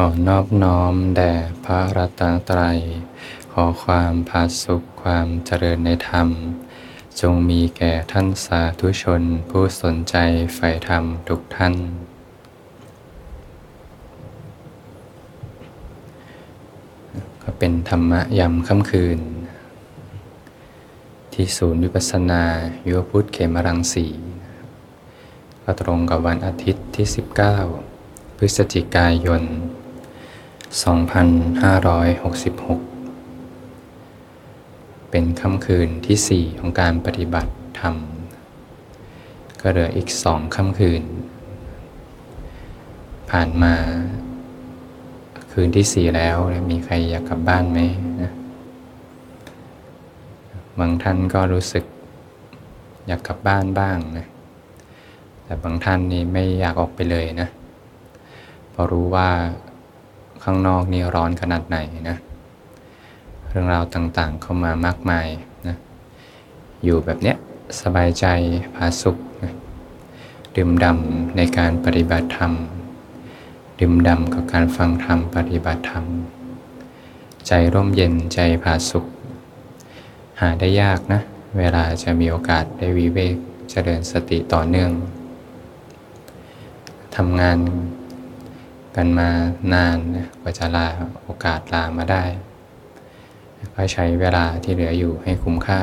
ขอนอบน้อมแด่พระรัตนตรัย ขอความผาสุขความเจริญในธรรม จงมีแก่ท่านสาธุชนผู้สนใจใฝ่ธรรมทุกท่าน ก็เป็นธรรมะยำค่ำคืน ที่ศูนย์วิปัสสนายุวพุทธเขมรังสีก็ตรงกับวันอาทิตย์ที่ 19 พฤศจิกายน 2566 เป็นค่ำคืนที่ 4 ของการปฏิบัติธรรม ก็เหลืออีกสองค่ำคืน ผ่านมาคืนที่สี่แล้วมีใครอยากกลับบ้านไหมนะบางท่านก็รู้สึกอยากกลับบ้านบ้างนะ แต่บางท่านนี่ไม่อยากออกไปเลยนะ เพราะรู้ว่า ข้างนอกนี่ร้อนขนาดไหนนะเรื่องราวต่างๆเข้ามามากมายนะอยู่แบบเนี้ยสบายใจผาสุขนะดื่มดำในการปฏิบัติธรรม ดื่มดำกับการฟังธรรมปฏิบัติธรรม ใจร่มเย็นใจผาสุข หาได้ยากนะ เวลาจะมีโอกาสได้วิเวกเจริญสติต่อเนื่องทำงาน กันมานานนะกว่าจะลาโอกาสลามาได้ ก็ใช้เวลาที่เหลืออยู่ให้คุ้มค่า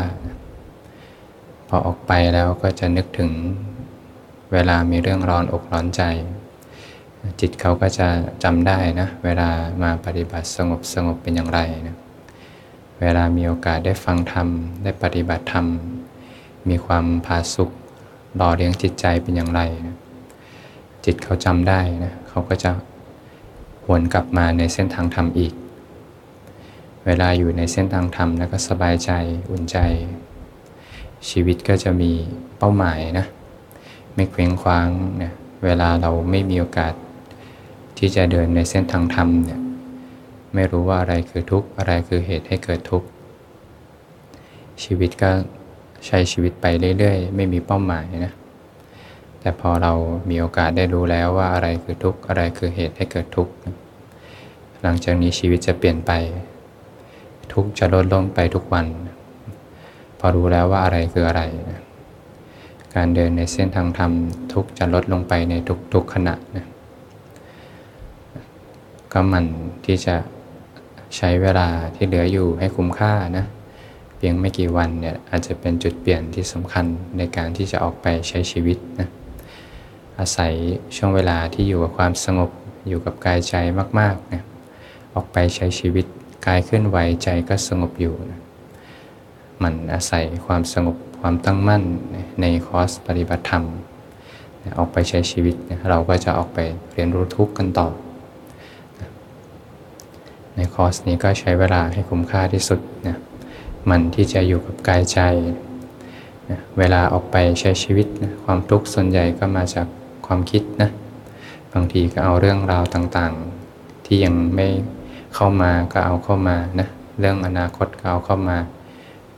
พอออกไปแล้วก็จะนึกถึงเวลามีเรื่องร้อนอกร้อนใจ จิตเขาก็จะจำได้นะ เวลามาปฏิบัติสงบสงบเป็นอย่างไรนะเวลามีโอกาสได้ฟังธรรม ได้ปฏิบัติธรรม มีความผาสุกหล่อเลี้ยงจิตใจเป็นอย่างไรนะจิตเขาจำได้นะเขาก็จะ วนกลับมาในเส้นทางธรรมอีก เวลาอยู่ในเส้นทางธรรมแล้วก็สบายใจอุ่นใจ ชีวิตก็จะมีเป้าหมายนะไม่เคว้งคว้างเนี่ยเวลาเราไม่มีโอกาส ที่จะเดินในเส้นทางธรรมเนี่ยไม่รู้ว่าอะไรคือทุกข์อะไรคือเหตุให้เกิดทุกข์ชีวิตก็ใช้ชีวิตไปเรื่อยๆ ไม่มีเป้าหมายนะ แต่พอเรามีโอกาสได้รู้แล้วว่าอะไรคือทุกข์อะไรคือเหตุให้เกิดทุกข์หลังจากนี้ชีวิตจะเปลี่ยนไป ทุกข์จะลดลงไปทุกวัน พอรู้แล้วว่าอะไรคืออะไร การเดินในเส้นทางธรรมทุกข์จะลดลงไปในทุกๆขณะนะก็มันที่จะใช้เวลาที่เหลืออยู่ให้คุ้มค่านะเพียงไม่กี่วันเนี่ยอาจจะเป็นจุดเปลี่ยนที่สำคัญในการที่จะออกไปใช้ชีวิตนะ อาศัยช่วงเวลาที่อยู่กับความสงบอยู่กับกายใจมากๆนะออกไปใช้ชีวิตกายเคลื่อนไหวใจก็สงบอยู่นะมันอาศัยความสงบความตั้งมั่นในคอร์สปฏิบัติธรรมออกไปใช้ชีวิตเราก็จะออกไปเรียนรู้ทุกข์กันต่อ ในคอร์สนี้ก็ใช้เวลาให้คุ้มค่าที่สุดนะมันที่จะอยู่กับกายใจนะเวลาออกไปใช้ชีวิตนะความทุกข์ส่วนใหญ่ก็มาจาก ความคิดนะ บางทีก็เอาเรื่องราวต่างๆ ที่ยังไม่เข้ามาก็เอาเข้ามานะเรื่องอนาคตก็เอาเข้ามา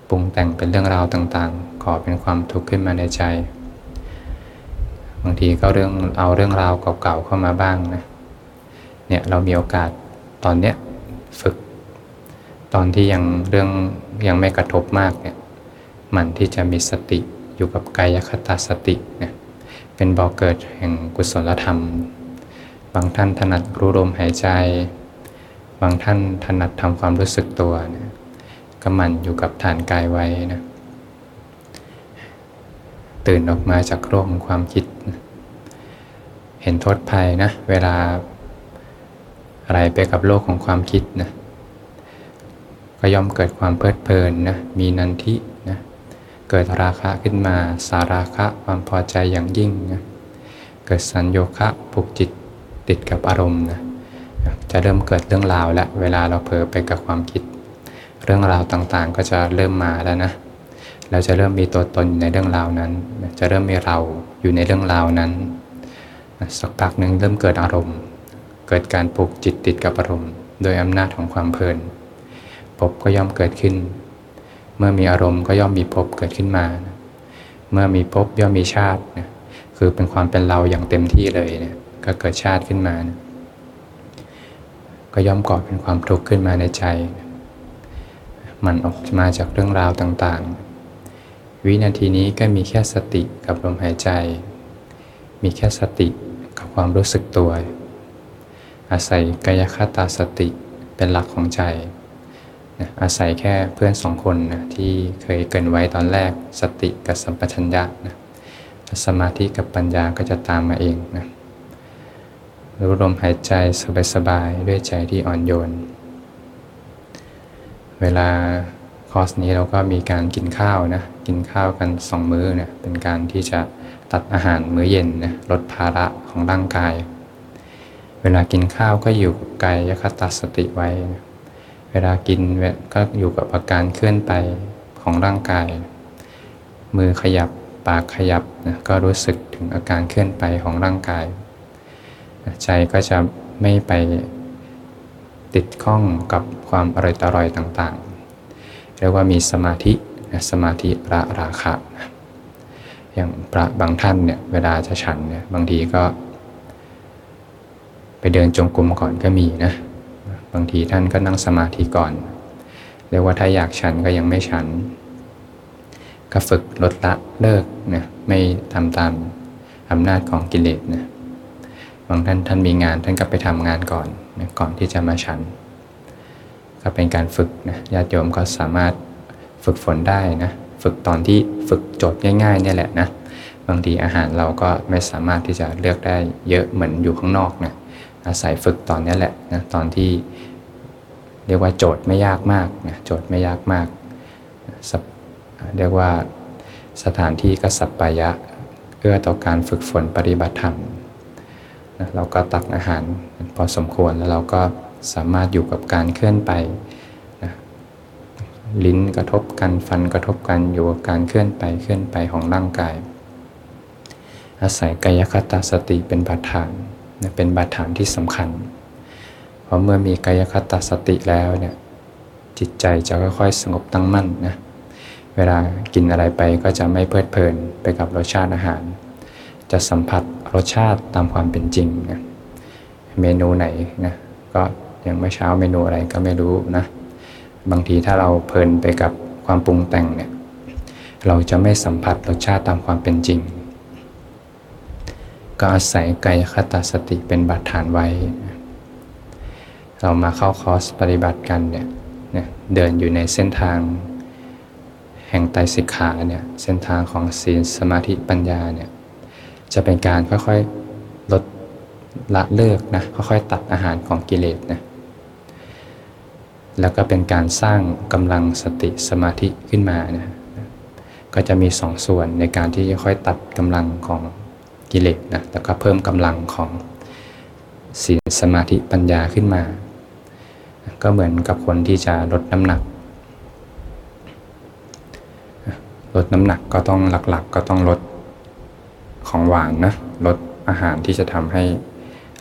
ปรุงแต่งเป็นเรื่องราวต่างๆ ก่อเป็นความทุกข์ขึ้นมาในใจ บางทีก็เรื่องเอาเรื่องราวเก่าๆเข้ามาบ้างนะเนี่ยเรามีโอกาสตอนเนี้ยฝึก ตอนที่ยังเรื่องยังไม่กระทบมากเนี่ยมันที่จะมีสติอยู่กับกายคตาสติเนี่ย เป็นบ่อกเกิดแห่งกุศลธรรม บางท่านถนัดรู้ลมหายใจ บางท่านถนัดทำความรู้สึกตัวนี่ยก็มันอยู่กับฐานกายไว้นะ ตื่นออกมาจากโลกของความคิดนะเห็นโทษภัยนะ เวลาอะไรไปกับโลกของความคิดนะ ก็ย่อมเกิดความเพลิดเพลินนะ มีนันทิ เกิดราคะขึ้นมา สาราคะความพอใจอย่างยิ่งนะเกิดสัญโยคะผูกจิตติดกับอารมณ์นะจะเริ่มเกิดเรื่องราวแล้วเวลาเราเผลอไปกับความคิด เรื่องราวต่างๆ ก็จะเริ่มมาแล้วนะเราจะเริ่มมีตัวตนอยู่ในเรื่องราวนั้น จะเริ่มมีเราอยู่ในเรื่องราวนั้น สักพักหนึ่งเริ่มเกิดอารมณ์ เกิดการปลูกจิตติดกับอารมณ์ โดยอำนาจของความเพลินภพก็ย่อมเกิดขึ้น เมื่อมีอารมณ์ก็ย่อมมีภพเกิดขึ้นมาเมื่อมีภพย่อมมีชาตินะคือเป็นความเป็นเราอย่างเต็มที่เลยเนี่ยก็เกิดชาติขึ้นมานะก็ย่อมก่อเป็นความทุกข์ขึ้นมาในใจมันออกมาจากเรื่องราวต่างๆ วินาทีนี้ก็มีแค่สติกับลมหายใจ มีแค่สติกับความรู้สึกตัว อาศัยกายคตาสติเป็นหลักของใจ นะอาศัยแค่เพื่อนสองคนนะที่เคยเกินไว้ตอนแรกสติกับสัมปชัญญะนะสมาธิกับปัญญาก็จะตามมาเองนะรู้ลมหายใจสบายๆด้วยใจที่อ่อนโยน เวลาคอร์สนี้เราก็มีการกินข้าวนะกินข้าวกันสองมื้อเนะี่ยเป็นการที่จะตัดอาหารมื้อเย็นนะลดภาระของร่างกาย เวลากินข้าวก็อยู่กับกายคตสติไว้นะ เวลากินก็อยู่กับอาการเคลื่อนไปของร่างกาย มือขยับปากขยับนะก็รู้สึกถึงอาการเคลื่อนไปของร่างกาย ใจก็จะไม่ไปติดข้องกับความอร่อยตร่อยต่างๆ เรียกว่ามีสมาธิสมาธิระราคะอย่างพระบางท่านเนี่ยเวลาจะฉันเนี่ยบางทีก็ ไปเดินจงกรมก่อนก็มีนะ บางทีท่านก็นั่งสมาธิก่อนเรียกว่าถ้าอยากฉันก็ยังไม่ฉัน ก็ฝึกลดละเลิกนะไม่ทำตามอำนาจของกิเลสนะบางท่านท่านมีงานท่านก็ไปทำงานก่อนนะก่อนที่จะมาฉัน ก็เป็นการฝึกนะญาติโยมก็สามารถฝึกฝนได้นะฝึกตอนที่ฝึกโจทย์ง่ายๆนี่แหละนะบางทีอาหารเราก็ไม่สามารถที่จะเลือกได้เยอะเหมือนอยู่ข้างนอกนะ อาศัยฝึกตอนนี้แหละนะตอนที่เรียกว่าโจทย์ไม่ยากมากนะโจทย์ไม่ยากมากเรียกว่าสถานที่ก็สัปปายะเอื้อต่อการฝึกฝนปฏิบัติธรรมนะเราก็ตักอาหารพอสมควรแล้วเราก็สามารถอยู่กับการเคลื่อนไปนะลิ้นกระทบกันฟันกระทบกันอยู่กับการเคลื่อนไปเคลื่อนไปของร่างกาย อาศัยกายคตาสติเป็นบาฐาน เป็นบาดฐานที่สำคัญ เพราะเมื่อมีกายคตาสติแล้วเนี่ยจิตใจจะค่อยๆสงบตั้งมั่นนะเวลากินอะไรไปก็จะไม่เพลิดเพลินไปกับรสชาติอาหาร จะสัมผัสรสชาติตามความเป็นจริงนะเมนูไหนนะก็อย่างเมื่อเช้าเมนูอะไรก็ไม่รู้นะบางทีถ้าเราเพลินไปกับความปรุงแต่งเนี่ยเราจะไม่สัมผัสรสชาติตามความเป็นจริง ก็อาศัยกายคตาสติเป็นบาดฐานไว้ เรามาเข้าคอร์สปฏิบัติกันเนี่ยเดินอยู่ในเส้นทาง แห่งไตรสิกขาเนี่ยเส้นทางของศีลสมาธิปัญญาเนี่ยจะเป็นการค่อยๆลดละเลิกนะค่อยๆตัดอาหารของกิเลสนะแล้วก็เป็นการสร้างกำลังสติสมาธิขึ้นมานะก็จะมีสองส่วนในการที่จะค่อยตัดกำลังของ กิเลสนะแล้วก็เพิ่มกำลังของศีลสมาธิปัญญาขึ้นมา ก็เหมือนกับคนที่จะลดน้ำหนัก ลดน้ำหนักก็ต้องหลักๆ ก็ต้องลดของหวานนะลดอาหารที่จะทำให้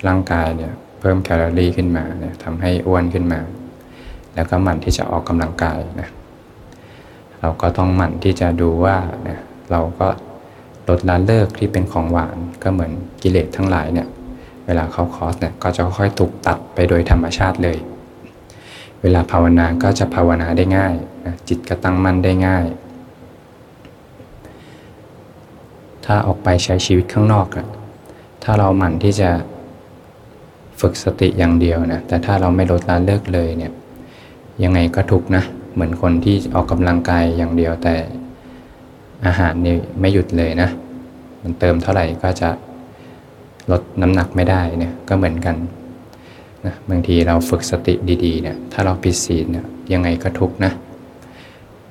ร่างกายเนี่ยเพิ่มแคลอรี่ขึ้นมาเนี่ยทำให้อ้วนขึ้นมา แล้วก็หมั่นที่จะออกกำลังกายนะเราก็ต้องหมั่นที่จะดูว่าเนี่ยเราก็ ลดละเลิกที่เป็นของหวานก็เหมือนกิเลสทั้งหลายเนี่ยเวลาเข้าคอร์สเนี่ยก็จะค่อยถูกตัดไปโดยธรรมชาติเลย เวลาภาวนาก็จะภาวนาได้ง่ายนะจิตก็ตั้งมั่นได้ง่าย ถ้าออกไปใช้ชีวิตข้างนอกอะถ้าเราหมั่นที่จะฝึกสติอย่างเดียวนะแต่ถ้าเราไม่ลดละเลิกเลยเนี่ยยังไงก็ทุกนะเหมือนคนที่ออกกำลังกายอย่างเดียวแต่ อาหารนี่ไม่หยุดเลยนะ มันเติมเท่าไหร่ก็จะลดน้ำหนักไม่ได้เนี่ยก็เหมือนกันนะบางทีเราฝึกสติดีๆเนี่ยถ้าเราผิดศีลเนี่ยยังไงก็ทุกนะ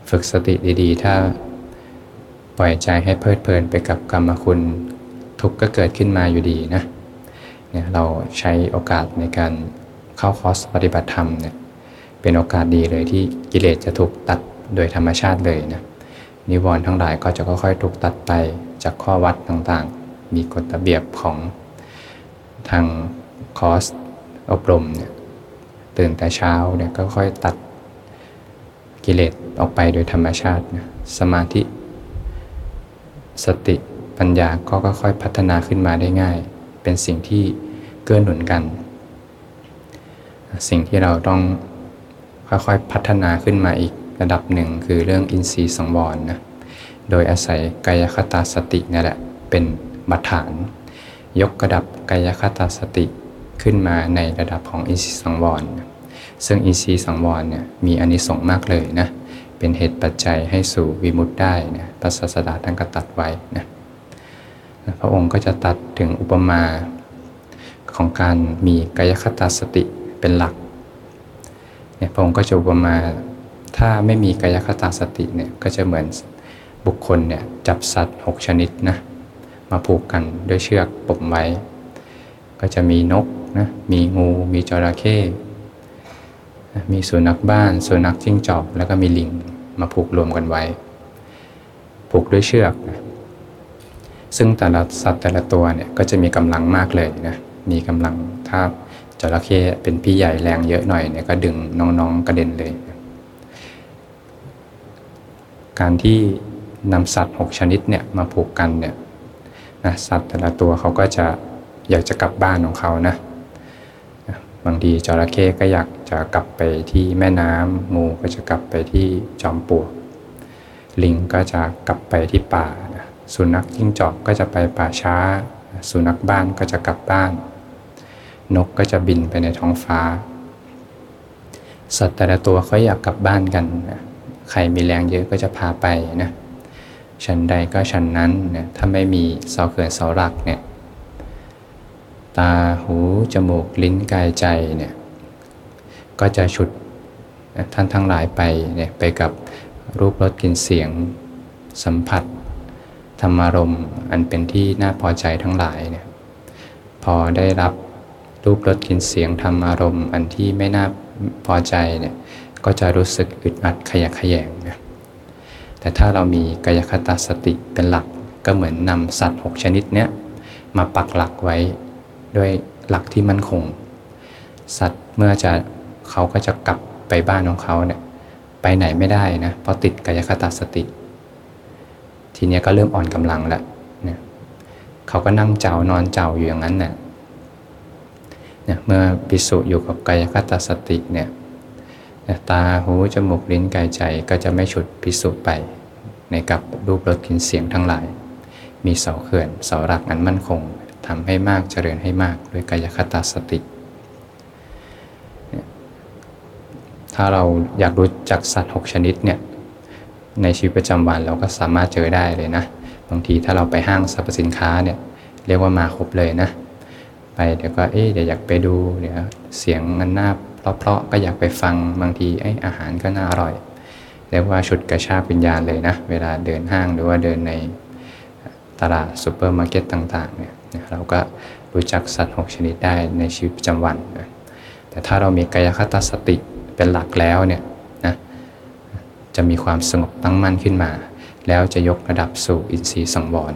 ฝึกสติดีๆ ถ้าปล่อยใจให้เพลิดเพลินไปกับกรรมคุณทุกก็เกิดขึ้นมาอยู่ดีนะเนี่ยเราใช้โอกาสในการเข้าคอร์สปฏิบัติธรรมเนี่ยเป็นโอกาสดีเลยที่กิเลสจะถูกตัดโดยธรรมชาติเลยนะ นิวรณ์ทั้งหลายก็จะค่อยๆถูกตัดไปจากข้อวัดต่างๆ มีกฎระเบียบของทางคอร์สอบรมเนี่ยตื่นแต่เช้าเนี่ยก็ค่อยตัดกิเลสออกไปโดยธรรมชาตินะสมาธิ สติปัญญาก็ค่อยๆพัฒนาขึ้นมาได้ง่าย เป็นสิ่งที่เกื้อหนุนกัน สิ่งที่เราต้องค่อยๆพัฒนาขึ้นมาอีก ระดับหนึ่งคือเรื่องอินทรีย์สังวรนะ โดยอาศัยกายคตาสตินี่แหละเป็นบัฐาน ยกระดับกายคตาสติขึ้นมาในระดับของอินทรีย์สังวร ซึ่งอินทรีย์สังวรเนี่ยมีอานิสงส์มากเลยนะ เป็นเหตุปัจจัยให้สู่วิมุตติได้นะพระศาสดาท่านก็ตัดไว้นะพระองค์ก็จะตัดถึงอุปมาของการมีกายคตาสติเป็นหลักเนี่ยพระองค์ก็จะอุปมา ถ้าไม่มีกายคตาสติเนี่ยก็จะเหมือนบุคคลเนี่ยจับสัตว์ 6 ชนิดนะมาผูกกันด้วยเชือกปมไว้ ก็จะมีนกนะมีงูมีจระเข้มีสุนัขบ้าน สุนัขจิ้งจอกแล้วก็มีลิงมาผูกรวมกันไว้ ผูกด้วยเชือกนะซึ่งแต่ละสัตว์แต่ละตัวเนี่ยก็จะมีกำลังมากเลยนะมีกำลังถ้าจระเข้เป็นพี่ใหญ่แรงเยอะหน่อยเนี่ยก็ดึงน้องๆกระเด็นเลย การที่นำสัตว์ 6 ชนิดเนี่ยมาผูกกันเนี่ยนะสัตว์แต่ละตัวเขาก็จะอยากจะกลับบ้านของเขานะบางทีจระเข้ก็อยากจะกลับไปที่แม่น้ำงูก็จะกลับไปที่จอมปลวกลิงก็จะกลับไปที่ป่า สุนัขจิ้งจอกก็จะไปป่าช้า สุนัขบ้านก็จะกลับบ้าน นกก็จะบินไปในท้องฟ้า สัตว์แต่ละตัวเขาอยากกลับบ้านกันนะ ใครมีแรงเยอะก็จะพาไปนะชั้นใดก็ชั้นนั้นนะถ้าไม่มีเสาเขื่อนเสาหลักเนี่ยตาหูจมูกลิ้นกายใจเนี่ยก็จะฉุดท่านทั้งหลายไปเนี่ยไปกับรูปรสกลิ่นเสียงสัมผัส ธรรมารมอันเป็นที่น่าพอใจทั้งหลายเนี่ยพอได้รับรูปรสกลิ่นเสียงธรรมารมอันที่ไม่น่าพอใจเนี่ย ก็จะรู้สึกอึดอัดขยะแขยงนะแต่ถ้าเรามีกายคตาสติเป็นหลักก็เหมือนนำสัตว์ 6 ชนิดเนี้ยมาปักหลักไว้ด้วยหลักที่มั่นคง สัตว์เมื่อจะเขาก็จะกลับไปบ้านของเขาเนี่ยไปไหนไม่ได้นะเพราะติดกายคตาสติ ทีนี้ก็เริ่มอ่อนกำลังแล้วเนี่ยเขาก็นั่งเจ้านอนเจ้าอยู่อย่างนั้นเน่ยเนี่ยเมื่อปิสุอยู่กับกายคตาสติเนี่ย ตาหูจมูกลิ้นกายใจก็จะไม่ฉุดพิสุไป ในกับรูปรสกลิ่นเสียงทั้งหลาย มีเสาเขื่อนเสาหลักอันมั่นคงทำให้มากเจริญให้มากด้วยกายคตาสติ ถ้าเราอยากรู้จักสัตว์ 6 ชนิดเนี่ยในชีวิตประจำวันเราก็สามารถเจอได้เลยนะ บางทีถ้าเราไปห้างสรรพสินค้าเนี่ยเรียกว่ามาครบเลยนะ ไปเดี๋ยวก็เอ๊ะเดี๋ยวอยากไปดูเดี๋ยวเสียงมันน่า เพราะๆก็อยากไปฟังบางทีไอ้อาหารก็น่าอร่อยเรียกว่าชุดกระชากวิญญาณเลยนะ เวลาเดินห้างหรือว่าเดินในตลาดซูเปอร์มาร์เก็ตต่างๆเนี่ยเราก็รู้จักสัตว์ 6 ชนิดได้ในชีวิตประจำวันนะแต่ถ้าเรามีกายคตาสติเป็นหลักแล้วเนี่ยนะจะมีความสงบตั้งมั่นขึ้นมา แล้วจะยกระดับสู่อินทรียสังวร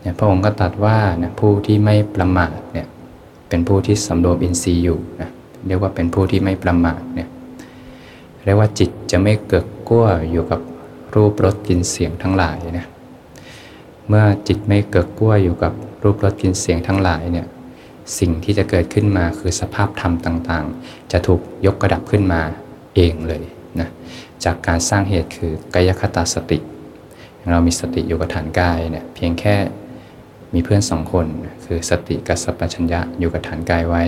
เนี่ยพระองค์ก็ตรัสว่านะผู้ที่ไม่ประมาทเนี่ย เป็นผู้ที่สำรวมอินทรีย์อยู่นะเรียกว่าเป็นผู้ที่ไม่ประมาทเนี่ยเรียกว่าจิตจะไม่เกิดกั้วอยู่กับรูปรสกลิ่นเสียงทั้งหลายนะเมื่อจิตไม่เกิดกั้วอยู่กับรูปรสกลิ่นเสียงทั้งหลายเนี่ยสิ่งที่จะเกิดขึ้นมาคือสภาพธรรมต่างๆ จะถูกยกกระดับขึ้นมาเองเลยนะจากการสร้างเหตุคือกายคตาสติ เรามีสติอยู่กับฐานกายเนี่ยเพียงแค่ มีเพื่อนสองคน คือสติกับสัพพัญญะอยู่กับฐานกายไว้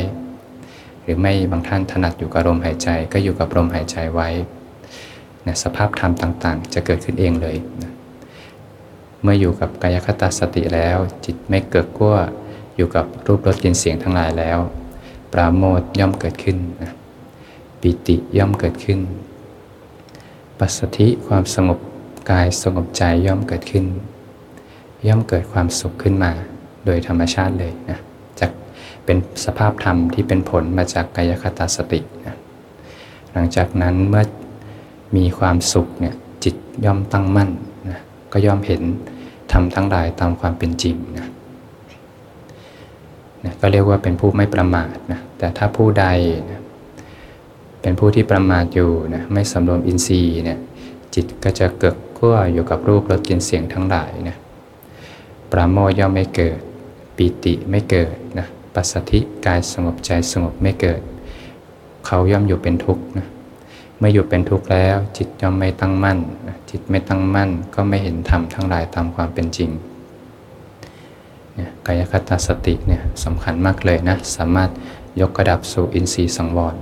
หรือไม่บางท่านถนัดอยู่กับลมหายใจก็อยู่กับลมหายใจไว้นะสภาพธรรมต่างๆ จะเกิดขึ้นเองเลยนะเมื่ออยู่กับกายคตาสติแล้ว จิตไม่เกิดกั้วอยู่กับรูปรสกลิ่นเสียงทั้งหลายแล้ว ปราโมทย่อมเกิดขึ้นนะปิติย่อมเกิดขึ้น ปัสสธิความสงบกายสงบใจย่อมเกิดขึ้น ย่อมเกิดความสุขขึ้นมา โดยธรรมชาติเลยนะจากเป็นสภาพธรรมที่เป็นผลมาจากกายคตาสตินะหลังจากนั้นเมื่อมีความสุขเนี่ยจิตย่อมตั้งมั่นนะก็ย่อมเห็นทำทั้งหลายตามความเป็นจริงนะนะก็เรียกว่าเป็นผู้ไม่ประมาทนะแต่ถ้าผู้ใดนะเป็นผู้ที่ประมาทอยู่นะไม่สำรวมอินทรีย์เนี่ยจิตก็จะเกิดกั้วอยู่กับรูปรสกลิ่นเสียงทั้งหลายนะ ปราโมย่อมไม่เกิดปีติไม่เกิดนะปัสสธิกายสงบใจสงบไม่เกิด เขาย่อมอยู่เป็นทุกข์นะเมื่ออยู่เป็นทุกข์แล้ว จิตย่อมไม่ตั้งมั่นจิตไม่ตั้งมั่นก็ไม่เห็นธรรมทั้งหลายตามความเป็นจริงเนี่ยกายคตาสติเนี่ยสำคัญมากเลยนะสามารถยกกระดับสู่อินทรีย์สังวร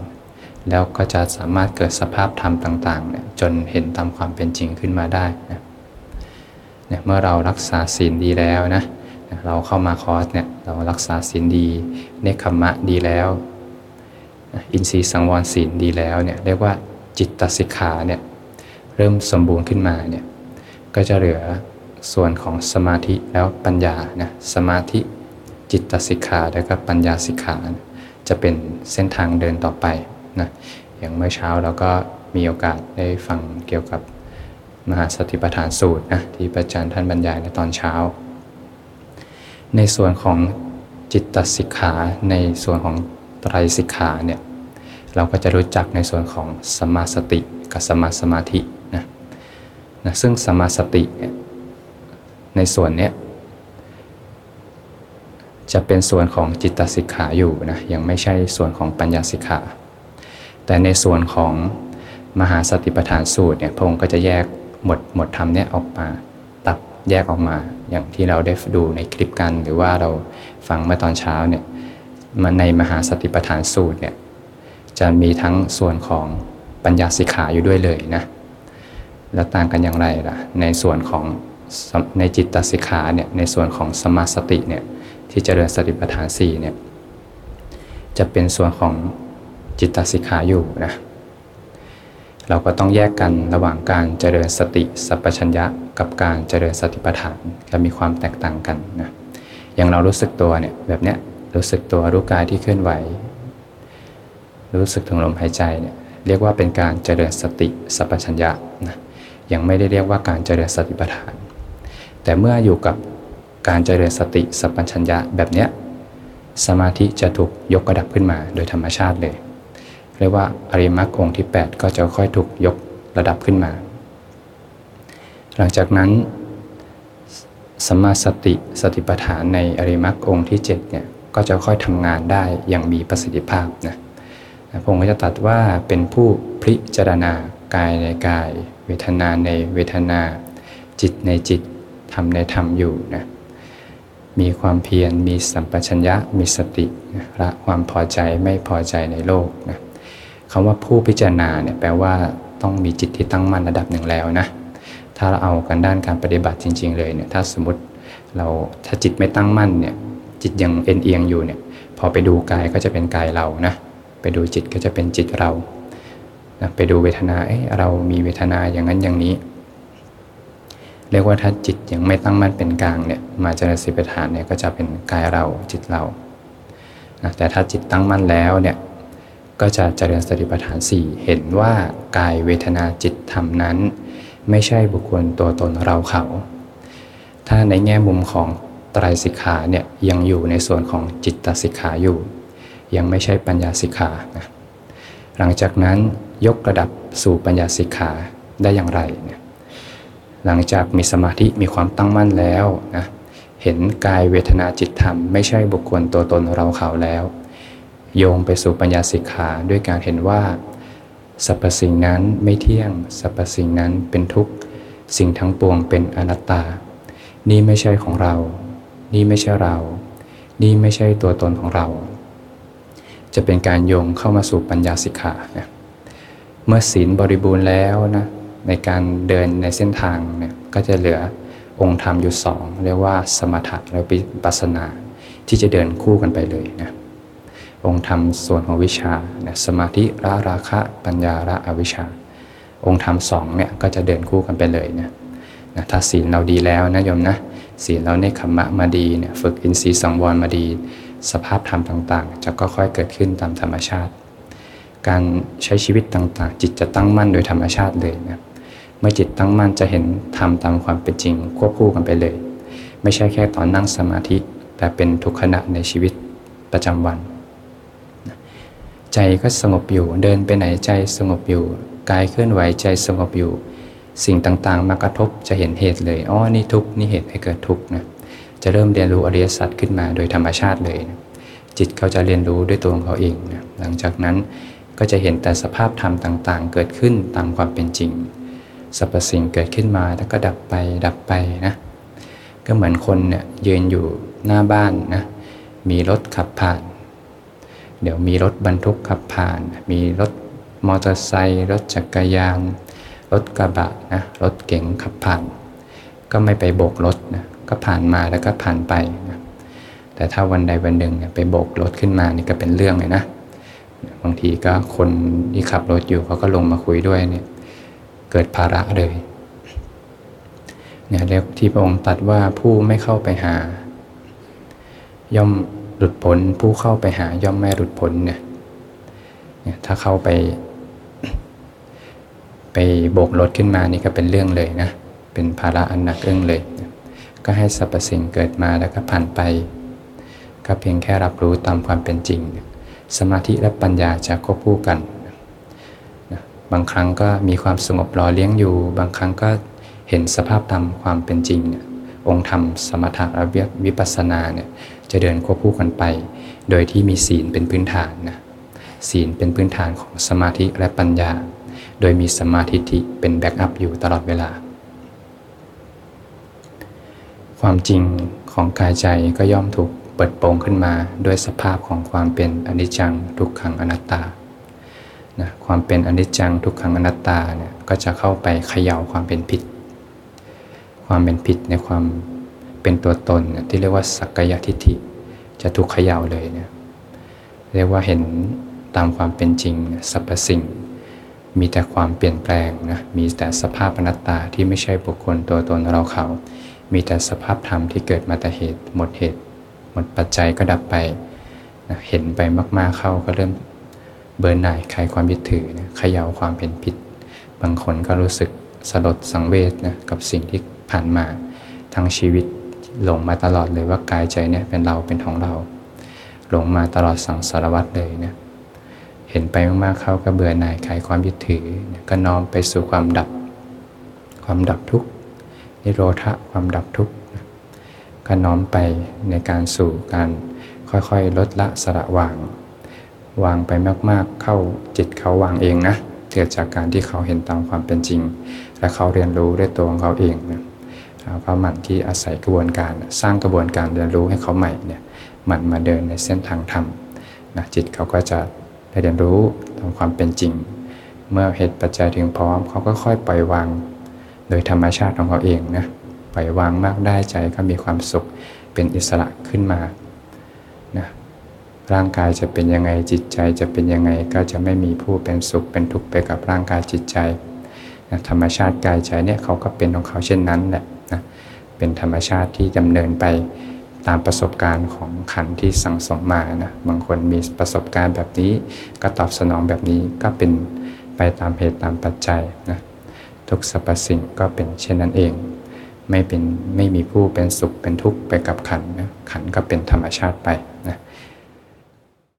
แล้วก็จะสามารถเกิดสภาพธรรมต่างๆเนี่ยจนเห็นตามความเป็นจริงขึ้นมาได้นะ เนี่ยเมื่อเรารักษาศีลดีแล้วนะเราเข้ามาคอร์สเนี่ยเรารักษาศีลดีเนคขมะดีแล้วอินทรีย์สังวรศีลดีแล้วเนี่ยเรียกว่าจิตตสิกขาเนี่ยเริ่มสมบูรณ์ขึ้นมาเนี่ยก็จะเหลือส่วนของสมาธิแล้วปัญญานะสมาธิจิตตสิกขาแล้วก็ปัญญาสิกขาจะเป็นเส้นทางเดินต่อไปนะอย่างเมื่อเช้าเราก็มีโอกาสได้ฟังเกี่ยวกับ มหาสติปัฏฐานสูตรนะที่พระอาจารย์ท่านบรรยายในตอนเช้า ในส่วนของจิตตสิกขาในส่วนของไตรสิกขาเนี่ยเราก็จะรู้จักในส่วนของสมาสติกับสมาสมาธินะนะซึ่งสมาสติเนี่ยในส่วนเนี้ยจะเป็นส่วนของจิตตสิกขาอยู่นะยังไม่ใช่ส่วนของปัญญาสิกขา แต่ในส่วนของมหาสติปัฏฐานสูตรเนี่ยพระองค์ก็จะแยก หมดหมดธรรมเนี่ยออกมา ตัดแยกออกมา อย่างที่เราได้ดูในคลิปกัน หรือว่าเราฟังเมื่อตอนเช้าเนี่ยในมหาสติปัฏฐานสูตรเนี่ยจะมีทั้งส่วนของปัญญาสิกขาอยู่ด้วยเลยนะ แล้วต่างกันอย่างไรล่ะ ในส่วนของในจิตตสิกขาเนี่ย ในส่วนของสมาสติเนี่ย ที่เจริญสติปัฏฐาน4เนี่ย จะเป็นส่วนของจิตตสิกขาอยู่นะ เราก็ต้องแยกกันระหว่างการเจริญสติสัพพัญญะกับการเจริญสติปัฏฐานจะมีความแตกต่างกันนะอย่างเรารู้สึกตัวเนี่ยแบบเนี้ยรู้สึกตัวรู้กายที่เคลื่อนไหว รู้สึกถึงลมหายใจเนี่ยเรียกว่าเป็นการเจริญสติสัพพัญญะนะยังไม่ได้เรียกว่าการเจริญสติปัฏฐาน แต่เมื่ออยู่กับการเจริญสติสัพพัญญะแบบเนี้ยสมาธิจะถูกยกระดับขึ้นมาโดยธรรมชาติเลย เรียกว่าอริมักองที่ 8 ก็จะค่อยถูกยกระดับขึ้นมา หลังจากนั้นสมาสติสติปัฏฐานในอริมักองที่7เนี่ยก็จะค่อยทำงานได้อย่างมีประสิทธิภาพนะพระองค์ก็จะตัดว่าเป็นผู้พิจารณากายในกาย เวทนาในเวทนา จิตในจิตธรรมในธรรมอยู่นะมีความเพียรมีสัมปชัญญะมีสติละความพอใจไม่พอใจในโลกนะ คำว่าผู้พิจารณาเนี่ยแปลว่าต้องมีจิตที่ตั้งมั่นระดับหนึ่งแล้วนะถ้าเราเอากันด้านการปฏิบัติจริง ๆ เลยเนี่ยถ้าสมมติเราถ้าจิตไม่ตั้งมั่นเนี่ยจิตยังเอ็นเอียงอยู่เนี่ยพอไปดูกายก็จะเป็นกายเรานะไปดูจิตก็จะเป็นจิตเรานะไปดูเวทนาเอ้เรามีเวทนาอย่างนั้นอย่างนี้ เรียกว่าถ้าจิตยังไม่ตั้งมั่นเป็นกลางเนี่ยมาเจริญสิบฐานเนี่ยก็จะเป็นกายเราจิตเรานะแต่ถ้าจิตตั้งมั่นแล้วเนี่ย ก็จะเจริญสติปัฏฐาน4เห็นว่ากายเวทนาจิตธรรมนั้น ไม่ใช่บุคคลตัวตนเราเขา ถ้าในแง่มุมของไตรสิกขาเนี่ยยังอยู่ในส่วนของจิตตสิกขาอยู่ ยังไม่ใช่ปัญญาสิกขานะหลังจากนั้นยกระดับสู่ปัญญาสิกขาได้อย่างไรหลังจากมีสมาธิมีความตั้งมั่นแล้วนะเห็นกายเวทนาจิตธรรม ไม่ใช่บุคคลตัวตนเราเขาแล้ว โยงไปสู่ปัญญาสิกขาด้วยการเห็นว่าสรรพสิ่งนั้นไม่เที่ยงสรรพสิ่งนั้นเป็นทุกข์สิ่งทั้งปวงเป็นอนัตตา นี่ไม่ใช่ของเรา นี่ไม่ใช่เรา นี่ไม่ใช่ตัวตนของเรา จะเป็นการโยงเข้ามาสู่ปัญญาสิกขานะเมื่อศีลบริบูรณ์แล้วนะในการเดินในเส้นทางเนี่ยก็จะเหลือองค์ธรรมอยู่สองเรียกว่าสมถะและวิปัสสนาที่จะเดินคู่กันไปเลยนะ องค์ธรรมส่วนของวิชาเนี่ยสมาธิละราคะปัญญาละอวิชา องค์ธรรมสองเนี่ยก็จะเดินคู่กันไปเลยนะนะถ้าศีลเราดีแล้วนะโยมนะศีลเราในขมมะมาดีเนี่ยฝึกอินทรีย์สังวรมาดี สภาพธรรมต่างๆ จะก็ค่อยเกิดขึ้นตามธรรมชาติ การใช้ชีวิตต่างๆ จิตจะตั้งมั่นโดยธรรมชาติเลยนะเมื่อจิตตั้งมั่นจะเห็นธรรมตามความเป็นจริงควบคู่กันไปเลย ไม่ใช่แค่ตอนนั่งสมาธิ แต่เป็นทุกขณะในชีวิตประจำวัน ใจก็สงบอยู่ เดินไปไหนใจสงบอยู่กายเคลื่อนไหวใจสงบอยู่ สิ่งต่างๆ มากระทบจะเห็นเหตุเลยอ๋อนี่ทุกนี่เหตุให้เกิดทุกนะจะเริ่มเรียนรู้อริยสัจขึ้นมาโดยธรรมชาติเลยนะจิตเขาจะเรียนรู้ด้วยตัวของเขาเองนะหลังจากนั้นก็จะเห็นแต่สภาพธรรมต่างๆ เกิดขึ้นตามความเป็นจริงสรรพสิ่งเกิดขึ้นมาแล้วก็ดับไปดับไปนะก็เหมือนคนเนี่ยยืนอยู่หน้าบ้านนะมีรถขับผ่าน เดี๋ยวมีรถบรรทุกขับผ่าน มีรถมอเตอร์ไซค์รถจักรยาน รถกระบะนะรถเก๋งขับผ่าน ก็ไม่ไปโบกรถนะก็ผ่านมาแล้วก็ผ่านไปนะแต่ถ้าวันใดวันหนึ่งเนี่ยไปโบกรถขึ้นมานี่ก็เป็นเรื่องเลยนะบางทีก็คนที่ขับรถอยู่เขาก็ลงมาคุยด้วยเนี่ยเกิดภาระเลยเนี่ยเรียกที่พระองค์ตรัสว่าผู้ไม่เข้าไปหา ย่อม หลุดพ้นผู้เข้าไปหาย่อมไม่หลุดพ้นเนี่ยถ้าเข้าไป ไปโบกรถขึ้นมานี่ก็เป็นเรื่องเลยนะ เป็นภาระอันหนักเรื่องเลย ก็ให้สรรพสิ่งเกิดมาแล้วก็ผ่านไป ก็เพียงแค่รับรู้ตามความเป็นจริง สมาธิและปัญญาจะควบคู่กัน บางครั้งก็มีความสงบรอเลี้ยงอยู่ บางครั้งก็เห็นสภาพตามความเป็นจริง องค์ธรรมสมถะและวิปัสสนาเนี่ย จะเดินควบคู่กันไป โดยที่มีศีลเป็นพื้นฐานนะศีลเป็นพื้นฐานของสมาธิและปัญญา โดยมีสมาธิิเป็นแบ็กอัพอยู่ตลอดเวลา ความจริงของกายใจก็ย่อมถูกเปิดโปงขึ้นมาด้วยสภาพของความเป็นอนิจจังทุกขังอนัตตานะความเป็นอนิจจังทุกขังอนัตตาเนี่ยก็จะเข้าไปเขย่าความเป็นผิด ความเป็นผิดในความ เป็นตัวตนที่เรียกว่าสักกายทิฏฐิ จะถูกเขย่าเลยเนี่ยเรียกว่าเห็นตามความเป็นจริงสรรพสิ่ง มีแต่ความเปลี่ยนแปลงนะมีแต่สภาพอนัตตาที่ไม่ใช่บุคคลตัวตนเราเขา มีแต่สภาพธรรมที่เกิดมาแต่เหตุ หมดเหตุ หมดปัจจัยก็ดับไปนะเห็นไปมากๆเข้าก็เริ่มเบิร์นหน่ายคลายความยึดถือนะเขย่าความเป็นผิด บางคนก็รู้สึกสลดสังเวชนะกับสิ่งที่ผ่านมาทั้งชีวิต หลงมาตลอดเลยว่ากายใจเนี่ยเป็นเราเป็นของเรา หลงมาตลอดสังสารวัตรเลยเนี่ยเห็นไปมากๆเขาก็เบื่อหน่ายคลายความยึดถือ ก็น้อมไปสู่ความดับ ความดับทุกข์นิโรธะความดับทุกข์ก็น้อมไปในการสู่การค่อยๆลดละสละวาง วางไปมากๆเข้าจิตเขาวางเองนะเกิดจากการที่เขาเห็นตามความเป็นจริง และเขาเรียนรู้ด้วยตัวของเขาเองนะ ก็หมั่นที่อาศัยกระบวนการสร้างกระบวนการเรียนรู้ให้เขาใหม่เนี่ยหมั่นมาเดินในเส้นทางธรรมนะจิตเขาก็จะได้เรียนรู้ตามความเป็นจริง เมื่อเหตุปัจจัยถึงพร้อม เขาก็ค่อยปล่อยวาง โดยธรรมชาติของเขาเองนะปล่อยวางมากได้ใจก็มีความสุขเป็นอิสระขึ้นมานะร่างกายจะเป็นยังไงจิตใจจะเป็นยังไงก็จะไม่มีผู้เป็นสุขเป็นทุกข์ไปกับร่างกายจิตใจนะธรรมชาติกายใจเนี่ยเขาก็เป็นของเขาเช่นนั้นแหละนะ เป็นธรรมชาติที่ดำเนินไปตามประสบการณ์ของขันที่สั่งสมมานะบางคนมีประสบการณ์แบบนี้ ก็ตอบสนองแบบนี้ก็เป็นไปตามเหตุตามปัจจัยนะทุกสรรพสิ่งก็เป็นเช่นนั้นเอง ไม่เป็นไม่มีผู้เป็นสุขเป็นทุกข์ไปกับขันนะขันก็เป็นธรรมชาติไป